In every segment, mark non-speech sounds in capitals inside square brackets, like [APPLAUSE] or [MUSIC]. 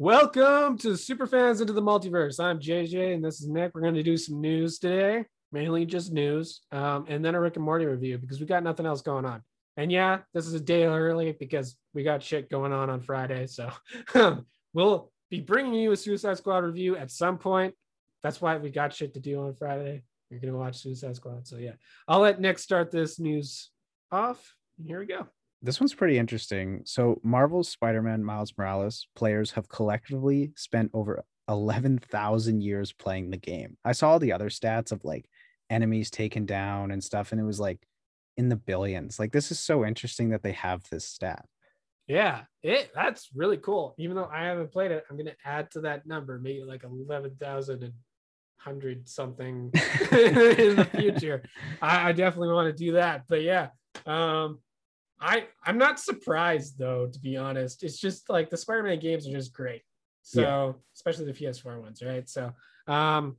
Welcome to Superfans into the Multiverse. I'm JJ and this is Nick. We're going to do some news today, mainly just news, um, and then a Rick and Morty review because we got nothing else going on. And yeah, this is a day early because we got shit going on on Friday. So [LAUGHS] we'll be bringing you a Suicide Squad review at some point. That's why we got shit to do on Friday. You're going to watch Suicide Squad. So yeah, I'll let Nick start this news off. Here we go. This one's pretty interesting. So, Marvel's Spider Man Miles Morales players have collectively spent over 11,000 years playing the game. I saw all the other stats of like enemies taken down and stuff, and it was like in the billions. Like, this is so interesting that they have this stat. Yeah, it that's really cool. Even though I haven't played it, I'm gonna add to that number, maybe like eleven thousand and hundred something [LAUGHS] in the future. I, I definitely want to do that. But yeah, um, I I'm not surprised though, to be honest. It's just like the Spider-Man games are just great. So yeah. especially the PS4 ones, right? So um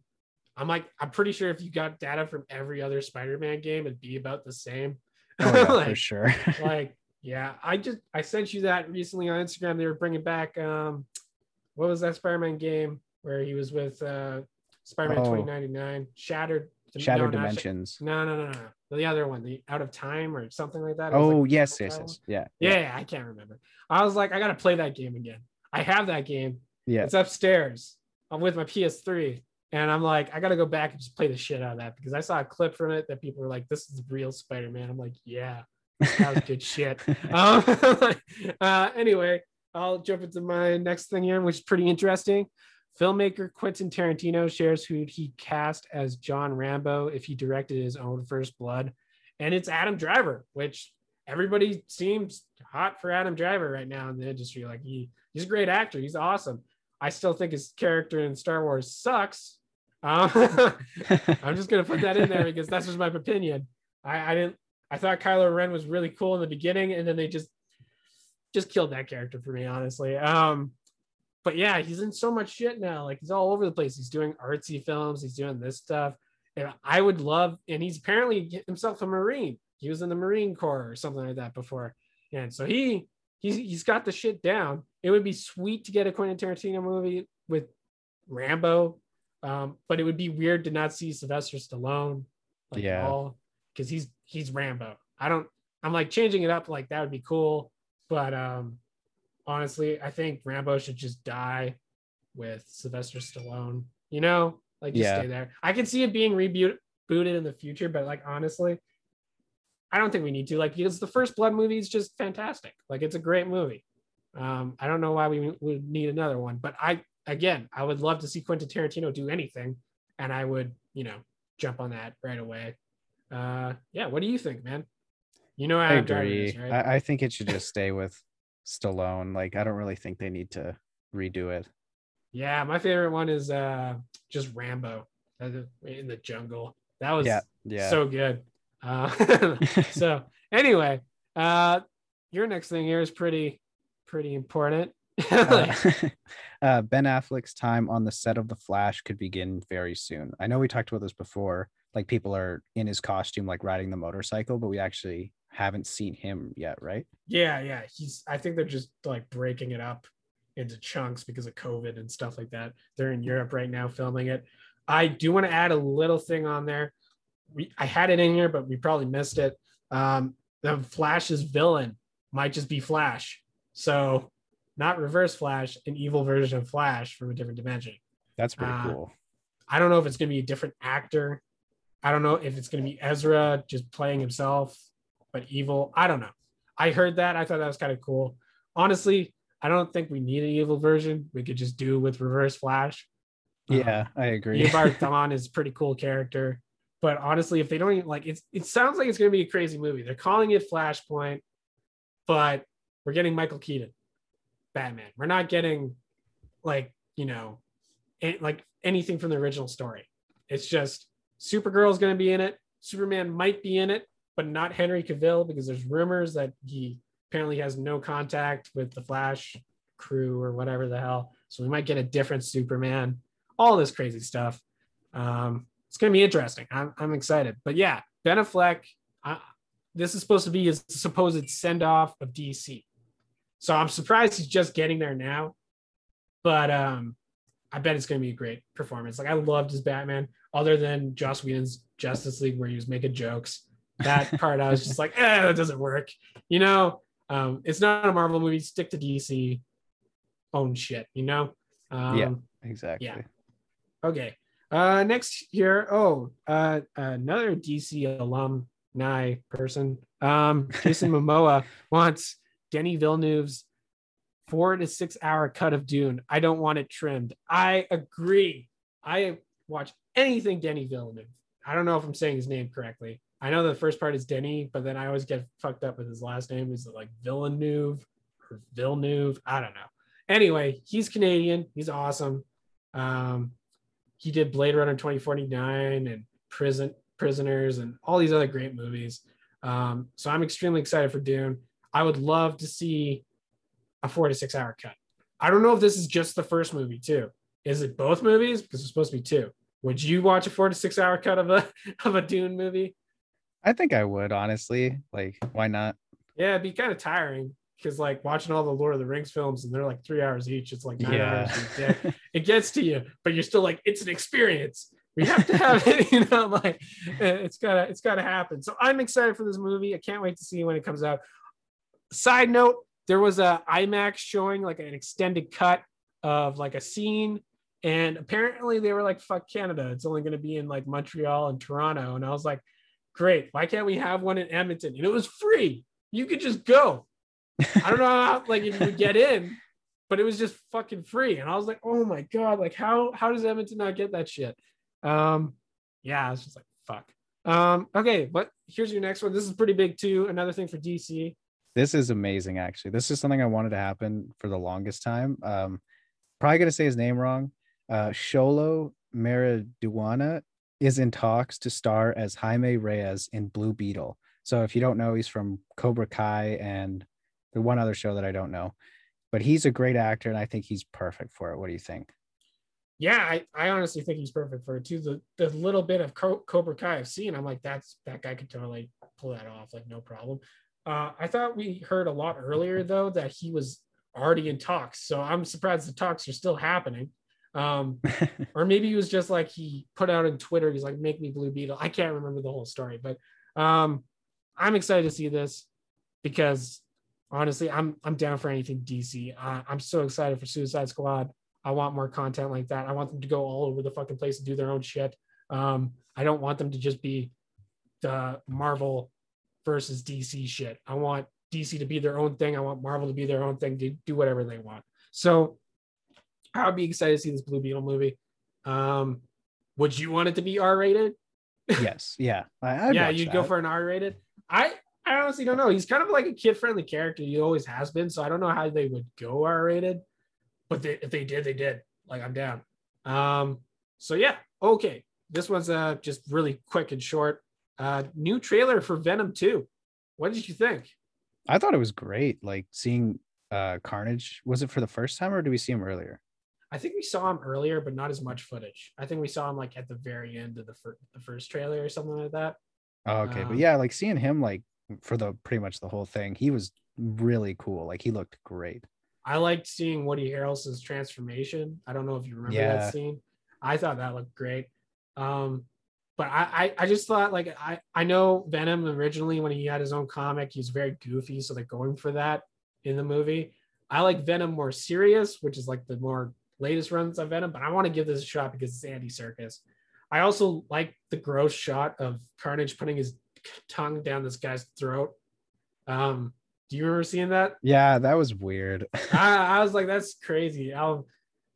I'm like, I'm pretty sure if you got data from every other Spider-Man game, it'd be about the same. Oh, yeah, [LAUGHS] like, for sure. [LAUGHS] like, yeah, I just I sent you that recently on Instagram. They were bringing back um, what was that Spider-Man game where he was with uh Spider-Man oh. 2099, Shattered Shattered no, Dimensions. No, no, no, no. The other one, the Out of Time or something like that. Oh like yes, yes, yes. Yeah, yeah, yeah. I can't remember. I was like, I gotta play that game again. I have that game. Yeah, it's upstairs. I'm with my PS3, and I'm like, I gotta go back and just play the shit out of that because I saw a clip from it that people were like, "This is real Spider-Man." I'm like, yeah, that was good shit. [LAUGHS] [LAUGHS] Um, [LAUGHS] uh, anyway, I'll jump into my next thing here, which is pretty interesting. Filmmaker Quentin Tarantino shares who he cast as John Rambo if he directed his own First Blood, and it's Adam Driver, which everybody seems hot for Adam Driver right now in the industry. Like he, he's a great actor. He's awesome. I still think his character in Star Wars sucks. Um, [LAUGHS] I'm just gonna put that in there because that's just my opinion. I, I didn't. I thought Kylo Ren was really cool in the beginning, and then they just just killed that character for me, honestly. Um, but yeah, he's in so much shit now. Like he's all over the place. He's doing artsy films. He's doing this stuff. And I would love, and he's apparently himself a Marine. He was in the Marine Corps or something like that before. And so he he's he's got the shit down. It would be sweet to get a Quentin Tarantino movie with Rambo. Um, but it would be weird to not see Sylvester Stallone like yeah. all because he's he's Rambo. I don't I'm like changing it up like that would be cool. But um honestly, I think Rambo should just die with Sylvester Stallone. You know, like just yeah. stay there. I can see it being rebooted in the future, but like honestly, I don't think we need to. Like because the first Blood movie is just fantastic. Like it's a great movie. Um, I don't know why we would need another one, but I again, I would love to see Quentin Tarantino do anything, and I would, you know, jump on that right away. Uh, yeah, what do you think, man? You know, I agree. Is, right? I, I think it should just stay with Stallone. Like I don't really think they need to redo it. Yeah, my favorite one is uh just Rambo in the jungle. That was yeah, yeah. so good. Uh, [LAUGHS] [LAUGHS] so anyway, uh your next thing here is pretty pretty important. [LAUGHS] uh, uh, ben Affleck's time on the set of The Flash could begin very soon. I know we talked about this before. Like people are in his costume, like riding the motorcycle, but we actually haven't seen him yet, right? Yeah, yeah. He's I think they're just like breaking it up into chunks because of COVID and stuff like that. They're in Europe right now filming it. I do want to add a little thing on there. We I had it in here, but we probably missed it. Um, the Flash's villain might just be Flash. So not reverse Flash, an evil version of Flash from a different dimension. That's pretty uh, cool. I don't know if it's gonna be a different actor. I don't know if it's gonna be Ezra just playing himself but evil. I don't know. I heard that. I thought that was kind of cool. Honestly, I don't think we need an evil version. We could just do with Reverse Flash. Yeah, um, I agree. Eobard [LAUGHS] Thawne is a pretty cool character. But honestly, if they don't even like it, it sounds like it's going to be a crazy movie. They're calling it Flashpoint, but we're getting Michael Keaton, Batman. We're not getting like, you know, like anything from the original story. It's just Supergirl is going to be in it. Superman might be in it but not Henry Cavill because there's rumors that he apparently has no contact with the Flash crew or whatever the hell. So we might get a different Superman. All this crazy stuff. Um, it's going to be interesting. I'm, I'm excited. But yeah, Ben Affleck, uh, this is supposed to be his supposed send off of DC. So I'm surprised he's just getting there now. but um, I bet it's gonna be a great performance. Like I loved his Batman, other than Joss Whedon's Justice League where he was making jokes. That part I was just like, [LAUGHS] eh, that doesn't work. You know, um, it's not a Marvel movie. Stick to DC. Own shit. You know. Um, Yeah. Exactly. yeah. Okay. Uh, next here. Oh, uh, another DC alumni person. Um, [LAUGHS] Jason Momoa wants Denny Villeneuve's four to six hour cut of Dune. I don't want it trimmed. I agree. I watch anything Denny Villeneuve. I don't know if I'm saying his name correctly. I know the first part is Denny, but then I always get fucked up with his last name. Is it like Villeneuve or Villeneuve? I don't know. Anyway, he's Canadian. He's awesome. Um, he did Blade Runner 2049 and Prison Prisoners and all these other great movies. Um, so I'm extremely excited for Dune. I would love to see a four to six hour cut. I don't know if this is just the first movie too. Is it both movies? Because it's supposed to be two. Would you watch a four to six hour cut of a [LAUGHS] of a Dune movie? I think I would honestly. Like, why not? Yeah, it'd be kind of tiring because like watching all the Lord of the Rings films and they're like three hours each. It's like nine Yeah. hours. [LAUGHS] it gets to you, but you're still like, it's an experience. We have to have it, [LAUGHS] you know, like eh, it's gotta, it's gotta happen. So I'm excited for this movie. I can't wait to see when it comes out. Side note, there was a IMAX showing like an extended cut of like a scene. And apparently they were like, fuck Canada. It's only gonna be in like Montreal and Toronto. And I was like, great. Why can't we have one in Edmonton? And it was free. You could just go. I don't know how, like if you get in, but it was just fucking free. And I was like, oh my god, like how how does Edmonton not get that shit? Um, yeah, I was just like, fuck. Um, okay, but here's your next one. This is pretty big too. Another thing for DC. This is amazing, actually. This is something I wanted to happen for the longest time. Um, probably gonna say his name wrong. Uh, Xolo Maridueña is in talks to star as Jaime Reyes in Blue Beetle. So if you don't know, he's from Cobra Kai and the one other show that I don't know. But he's a great actor, and I think he's perfect for it. What do you think? Yeah, I, I honestly think he's perfect for it too. The the little bit of Co- Cobra Kai I've seen, I'm like, that's that guy could totally pull that off, like no problem. Uh, I thought we heard a lot earlier though that he was already in talks, so I'm surprised the talks are still happening. Um, [LAUGHS] or maybe he was just like he put out on Twitter, he's like, make me Blue Beetle. I can't remember the whole story, but um, I'm excited to see this because honestly, I'm I'm down for anything DC. Uh, I'm so excited for Suicide Squad. I want more content like that. I want them to go all over the fucking place and do their own shit. Um, I don't want them to just be the Marvel versus DC shit. I want DC to be their own thing. I want Marvel to be their own thing, to do whatever they want. So I'll be excited to see this Blue Beetle movie. Um, would you want it to be R rated? yes, [LAUGHS] yeah, I, yeah, you'd go for an R rated. I I honestly don't know. He's kind of like a kid friendly character. He always has been. So I don't know how they would go R rated, but they, if they did, they did. Like I'm down. Um. So yeah. Okay. This one's uh just really quick and short. Uh, new trailer for Venom 2. What did you think? I thought it was great. Like seeing uh Carnage. Was it for the first time, or did we see him earlier? I think we saw him earlier, but not as much footage. I think we saw him like at the very end of the, fir- the first trailer or something like that. Oh, okay, but Um, yeah, like seeing him like for the pretty much the whole thing, he was really cool. Like he looked great. I liked seeing Woody Harrelson's transformation. I don't know if you remember Yeah. that scene. I thought that looked great. Um, but I, I, I just thought like I, I know Venom originally when he had his own comic, he's very goofy, so they're going for that in the movie. I like Venom more serious, which is like the more latest runs of Venom, but I want to give this a shot because it's Andy Serkis. I also like the gross shot of Carnage putting his tongue down this guy's throat. Um, do you remember seeing that? Yeah, that was weird. [LAUGHS] I, I was like, that's crazy. I'll,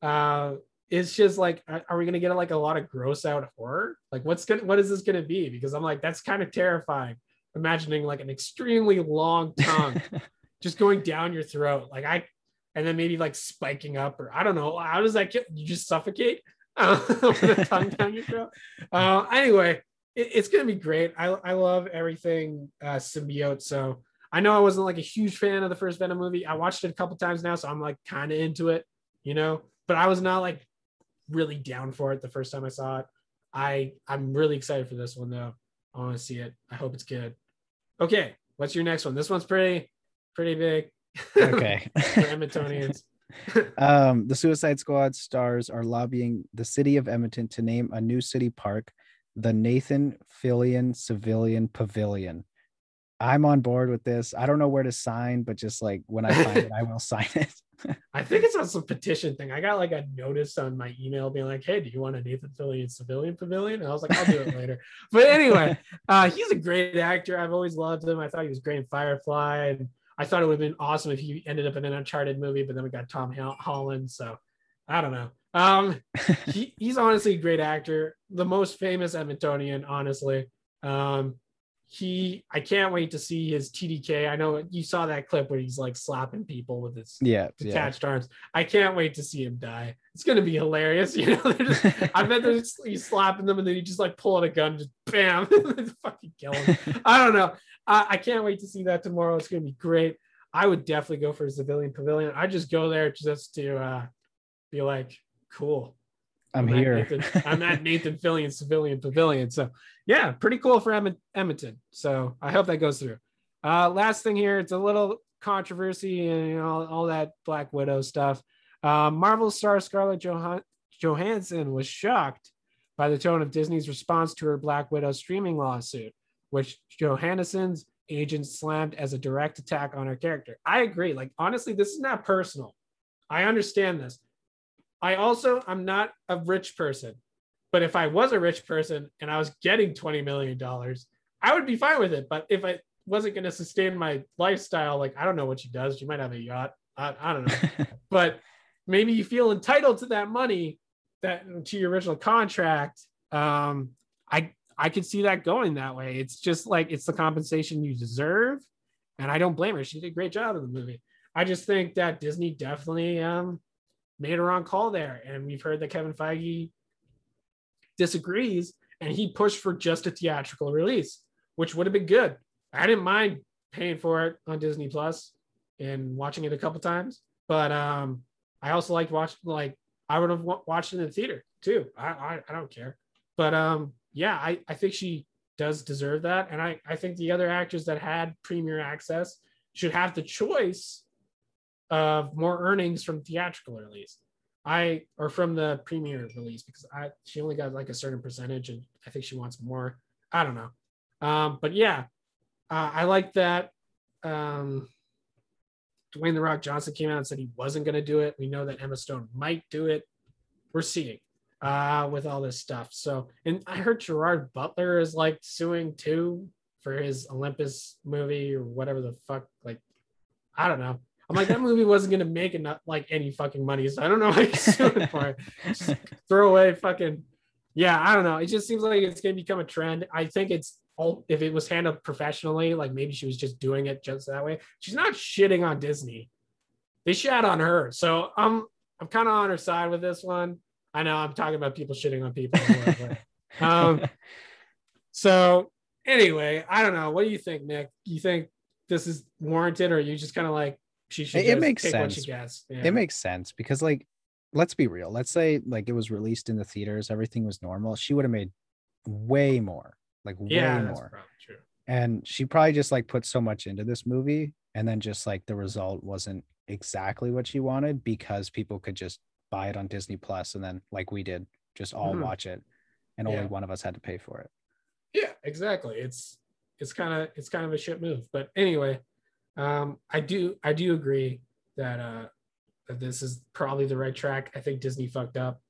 uh, it's just like, are, are we gonna get like a lot of gross out horror? Like, what's gonna, what is this gonna be? Because I'm like, that's kind of terrifying. Imagining like an extremely long tongue [LAUGHS] just going down your throat, like I, and then maybe like spiking up, or I don't know. How does that get? You just suffocate [LAUGHS] uh, with a tongue down your throat. [LAUGHS] Uh, anyway, it, it's gonna be great. I I love everything uh, symbiote. So I know I wasn't like a huge fan of the first Venom movie. I watched it a couple times now, so I'm like kind of into it, you know. But I was not like really down for it the first time I saw it. I I'm really excited for this one though. I want to see it. I hope it's good. Okay, what's your next one? This one's pretty pretty big. Okay. [LAUGHS] for Edmontonians. [LAUGHS] um, the Suicide Squad stars are lobbying the city of Edmonton to name a new city park, the Nathan Fillion Civilian Pavilion. I'm on board with this. I don't know where to sign, but just like when I find it, I will [LAUGHS] sign it. I think it's on some petition thing. I got like a notice on my email being like, "Hey, do you want a Nathan Fillion civilian pavilion?" And I was like, "I'll do it later." But anyway, uh, he's a great actor. I've always loved him. I thought he was great in Firefly, and I thought it would have been awesome if he ended up in an Uncharted movie. But then we got Tom Holland, so I don't know. Um, [LAUGHS] he, he's honestly a great actor, the most famous Edmontonian, honestly. Um, he I can't wait to see his TDK. I know you saw that clip where he's like slapping people with his yeah detached yeah. arms. I can't wait to see him die. It's gonna be hilarious. [LAUGHS] You know, just, I bet he's slapping them and then he just like pull out a gun, just bam, [LAUGHS] fucking kill him. I don't know. I, I can't wait to see that tomorrow. It's gonna be great. I would definitely go for a civilian pavilion. I just go there just to uh, be like, cool. I'm, I'm here. At Nathan, [LAUGHS] I'm at Nathan Fillion Civilian Pavilion. So yeah, pretty cool for Edmonton. So I hope that goes through. Uh, last thing here, it's a little controversy and you know, all, all that Black Widow stuff. Uh, Marvel star Scarlett Johan- Johansson was shocked by the tone of Disney's response to her Black Widow streaming lawsuit, which Johansson's agent slammed as a direct attack on her character. I agree. Like, honestly, this is not personal. I understand this. I also I'm not a rich person, but if I was a rich person and I was getting 20 million dollars, I would be fine with it. But if I wasn't going to sustain my lifestyle, like I don't know what she does. She might have a yacht. I, I don't know. [LAUGHS] but maybe you feel entitled to that money that to your original contract. Um, I I could see that going that way. It's just like it's the compensation you deserve, and I don't blame her. She did a great job in the movie. I just think that Disney definitely um, made a wrong call there. And we've heard that Kevin Feige disagrees and he pushed for just a theatrical release, which would have been good. I didn't mind paying for it on Disney Plus and watching it a couple times, but um, I also liked watching like I would have watched it in the theater too. I, I, I don't care, but um, yeah, I, I think she does deserve that, and I I think the other actors that had premier access should have the choice of more earnings from theatrical release. I or from the premiere release because I she only got like a certain percentage and I think she wants more. I don't know. Um, but yeah, uh, I like that. Um, Dwayne the Rock Johnson came out and said he wasn't going to do it. We know that Emma Stone might do it. We're seeing uh, with all this stuff. So, and I heard Gerard Butler is like suing too for his Olympus movie or whatever the fuck. Like, I don't know. I'm like, that [LAUGHS] movie wasn't gonna make enough like any fucking money, so I don't know why you're [LAUGHS] suing for it. Just throw away fucking yeah, I don't know. It just seems like it's gonna become a trend. I think it's all if it was handled professionally, like maybe she was just doing it just that way. She's not shitting on Disney. They shat on her. So I'm I'm kind of on her side with this one. I know I'm talking about people shitting on people. [LAUGHS] um, so anyway, I don't know. What do you think, Nick? You think this is warranted, or you just kind of like she should. It makes sense. Yeah. It makes sense because, like, let's be real. Let's say like it was released in the theaters, everything was normal. She would have made way more, like yeah, way more. And she probably just like put so much into this movie, and then just like the result wasn't exactly what she wanted because people could just buy it on Disney Plus, and then like we did, just all mm-hmm. watch it, and yeah. only one of us had to pay for it. Yeah, exactly. It's it's kind of it's kind of a shit move, but anyway, um, I do I do agree that uh, that this is probably the right track. I think Disney fucked up,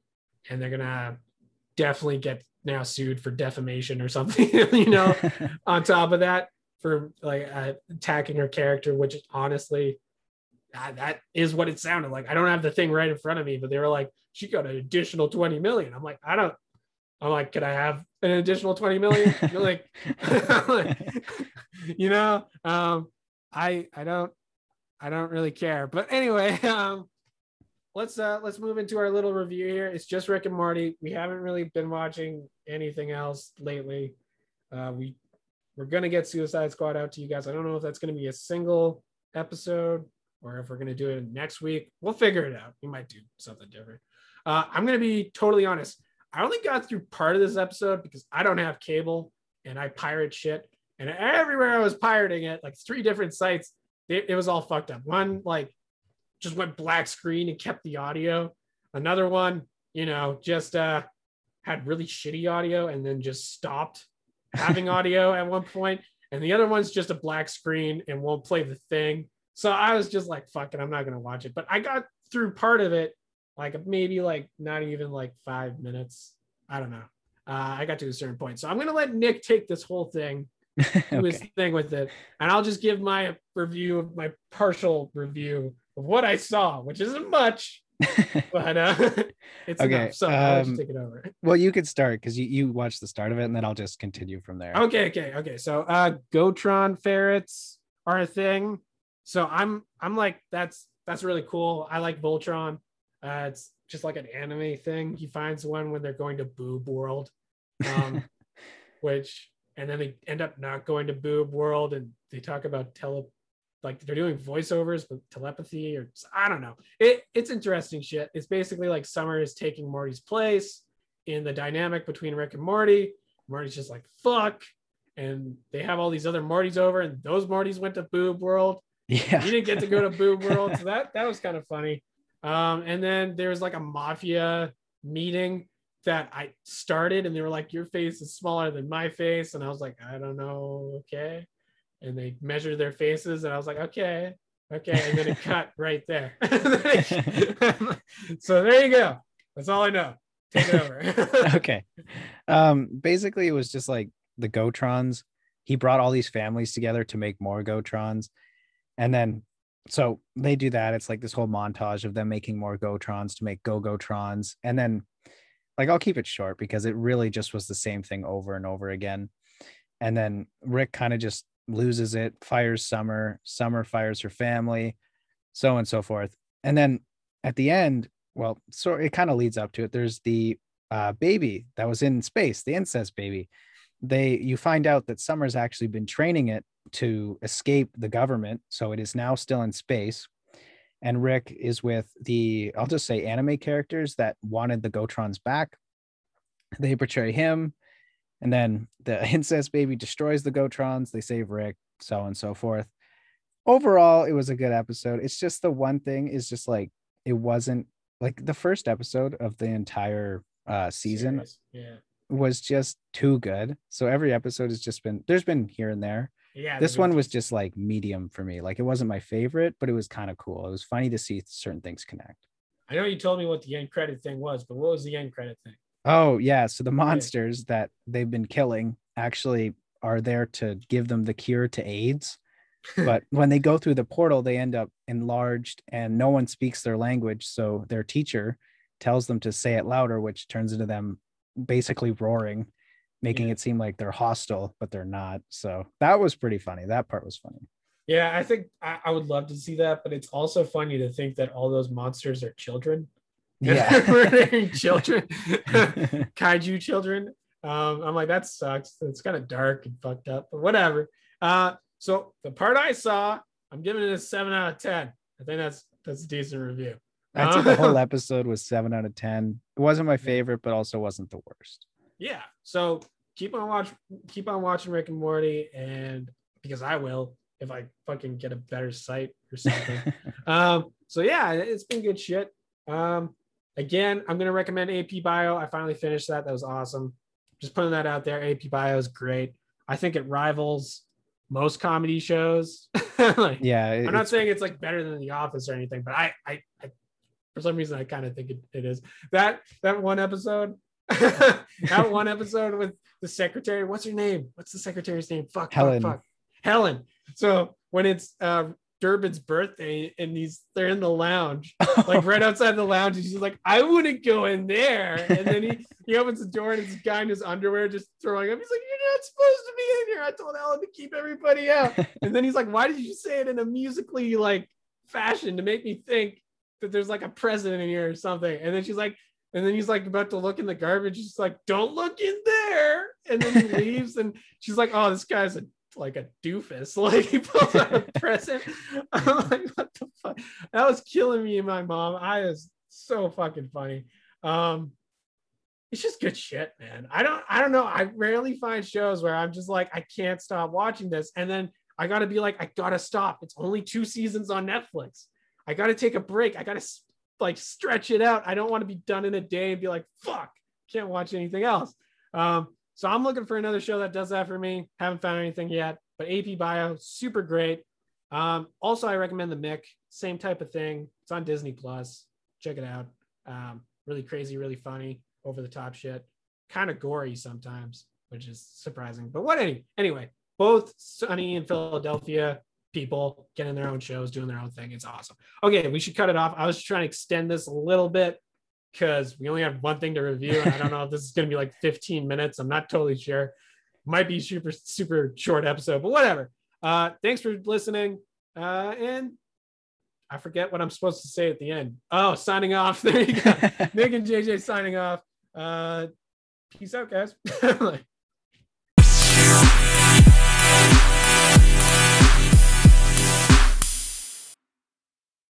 and they're gonna definitely get now sued for defamation or something. [LAUGHS] you know, [LAUGHS] on top of that, for like uh, attacking her character, which honestly, that is what it sounded like. I don't have the thing right in front of me, but they were like, she got an additional twenty million. I'm like, I don't. I'm like, could I have an additional 20 million? [LAUGHS] You're [LAUGHS] like, you know, um, I I don't I don't really care. But anyway, [LAUGHS] um, let's uh let's move into our little review here. It's just Rick and Morty. We haven't really been watching anything else lately. Uh, we we're gonna get Suicide Squad out to you guys. I don't know if that's gonna be a single episode or if we're gonna do it next week. We'll figure it out. We might do something different. Uh, I'm gonna be totally honest. I only got through part of this episode because I don't have cable and I pirate shit and everywhere I was pirating it, like three different sites, it, it was all fucked up. One like just went black screen and kept the audio. Another one, you know, just uh had really shitty audio and then just stopped having [LAUGHS] audio at one point. And the other one's just a black screen and won't play the thing. So I was just like, fuck it, I'm not gonna watch it. But I got through part of it, like maybe like not even like five minutes. I don't know. Uh, I got to a certain point. So I'm gonna let Nick take this whole thing, [LAUGHS] do his thing with it, and I'll just give my review of my partial review of what I saw, which isn't much, [LAUGHS] but uh, [LAUGHS] it's Okay, enough. So I'll let you um, take it over. well, you could start because you, you watched the start of it and then I'll just continue from there. Okay, okay, okay. So uh Gotron ferrets are a thing. So I'm I'm like that's that's really cool. I like Voltron. Uh it's just like an anime thing. He finds one when they're going to Boob World. Um [LAUGHS] which and then they end up not going to Boob World and they talk about tele like they're doing voiceovers with telepathy or I don't know. It it's interesting shit. It's basically like Summer is taking Morty's place in the dynamic between Rick and Morty. Morty's just like fuck, and they have all these other Mortys over, and those Mortys went to Boob World. Yeah. You didn't get to go to Boob [LAUGHS] World, so that that was kind of funny. Um, and then there was like a mafia meeting that I started, and they were like, "Your face is smaller than my face," and I was like, "I don't know, okay." And they measured their faces, and I was like, "Okay, okay," and then it [LAUGHS] cut right there. [LAUGHS] so there you go. That's all I know. Take it over. okay. Um, basically, it was just like the Gotrons. He brought all these families together to make more Gotrons. And then, so they do that. It's like this whole montage of them making more Gotrons to make Go Gotrons. And then, like, I'll keep it short because it really just was the same thing over and over again. And then Rick kind of just loses it, fires Summer. Summer fires her family, so and so forth. And then at the end, well, so it kind of leads up to it. There's the uh, baby that was in space, the incest baby. They you find out that Summer's actually been training it to escape the government, so it is now still in space. And Rick is with the I'll just say anime characters that wanted the Gotrons back. They portray him, and then the [LAUGHS] incest baby destroys the Gotrons. They save Rick, so on and so forth. Overall, it was a good episode. It's just the one thing is just like it wasn't like the first episode of the entire uh season Series. Yeah. Was just too good. So every episode has just been there's been here and there. Yeah. This one was just like medium for me. Like it wasn't my favorite, but it was kind of cool. It was funny to see certain things connect. I know you told me what the end credit thing was, but what was the end credit thing? Oh, yeah. So the monsters that they've been killing actually are there to give them the cure to AIDS. [LAUGHS] But when they go through the portal, they end up enlarged and no one speaks their language. So their teacher tells them to say it louder, which turns into them basically roaring, making Yeah. it seem like they're hostile, but they're not. So that was pretty funny. That part was funny. Yeah, I think I, I would love to see that, but it's also funny to think that all those monsters are children. Yeah. [LAUGHS] [LAUGHS] Children, [LAUGHS] kaiju children. Um, I'm like, that sucks. It's kind of dark and fucked up, but whatever. Uh, so the part I saw, I'm giving it a seven out of ten. I think that's that's a decent review. I'd say the whole Uh, episode was seven out of 10. It wasn't my favorite, but also wasn't the worst. yeah. So keep on watch, keep on watching Rick and Morty, and because I will if I fucking get a better site or something. [LAUGHS] um, so yeah, it's been good shit. Um, again, I'm gonna recommend AP Bio. I finally finished that. That was awesome. Just putting that out there. AP Bio is great. I think it rivals most comedy shows. [LAUGHS] like, yeah. I'm not saying it's like better than The Office or anything, but I, I, I for some reason, I kind of think it, it is. That that one episode, [LAUGHS] that one episode with the secretary. What's her name? What's the secretary's name? Fuck, Helen. fuck, fuck. Helen. So when it's uh, Durbin's birthday and he's they're in the lounge, like right outside the lounge, and she's like, I wouldn't go in there. And then he he opens the door and it's this guy in his underwear just throwing up. He's like, You're not supposed to be in here. I told Helen to keep everybody out. And then he's like, Why did you say it in a musically like fashion to make me think that there's like a president in here or something? And then she's like, and then he's like about to look in the garbage. She's like, Don't look in there. And then he leaves, and she's like, Oh, this guy's a like a doofus. [LAUGHS] Like he pulls out a [LAUGHS] present. I'm like, what the fuck? That was killing me and my mom. I was so fucking funny. Um, it's just good shit, man. I don't, I don't know. I rarely find shows where I'm just like, I can't stop watching this, and then I gotta be like, I gotta stop. It's only two seasons on Netflix. I got to take a break. I got to like stretch it out. I don't want to be done in a day and be like, fuck, can't watch anything else. Um, so I'm looking for another show that does that for me. Haven't found anything yet, but AP Bio, super great. Um, also, I recommend the Mick, same type of thing. It's on Disney Plus. Check it out. Um, really crazy, really funny, over the top shit. Kind of gory sometimes, which is surprising. But what any anyway, both Sunny and Philadelphia people getting their own shows, doing their own thing. It's awesome. Okay, we should cut it off. I was trying to extend this a little bit because we only have one thing to review. And I don't know if this is going to be like 15 minutes. I'm not totally sure. Might be super, super short episode, but whatever. Uh, thanks for listening. Uh, and I forget what I'm supposed to say at the end. Oh, signing off. [LAUGHS] There you go. [LAUGHS] Nick and JJ signing off. Uh, peace out, guys. [LAUGHS]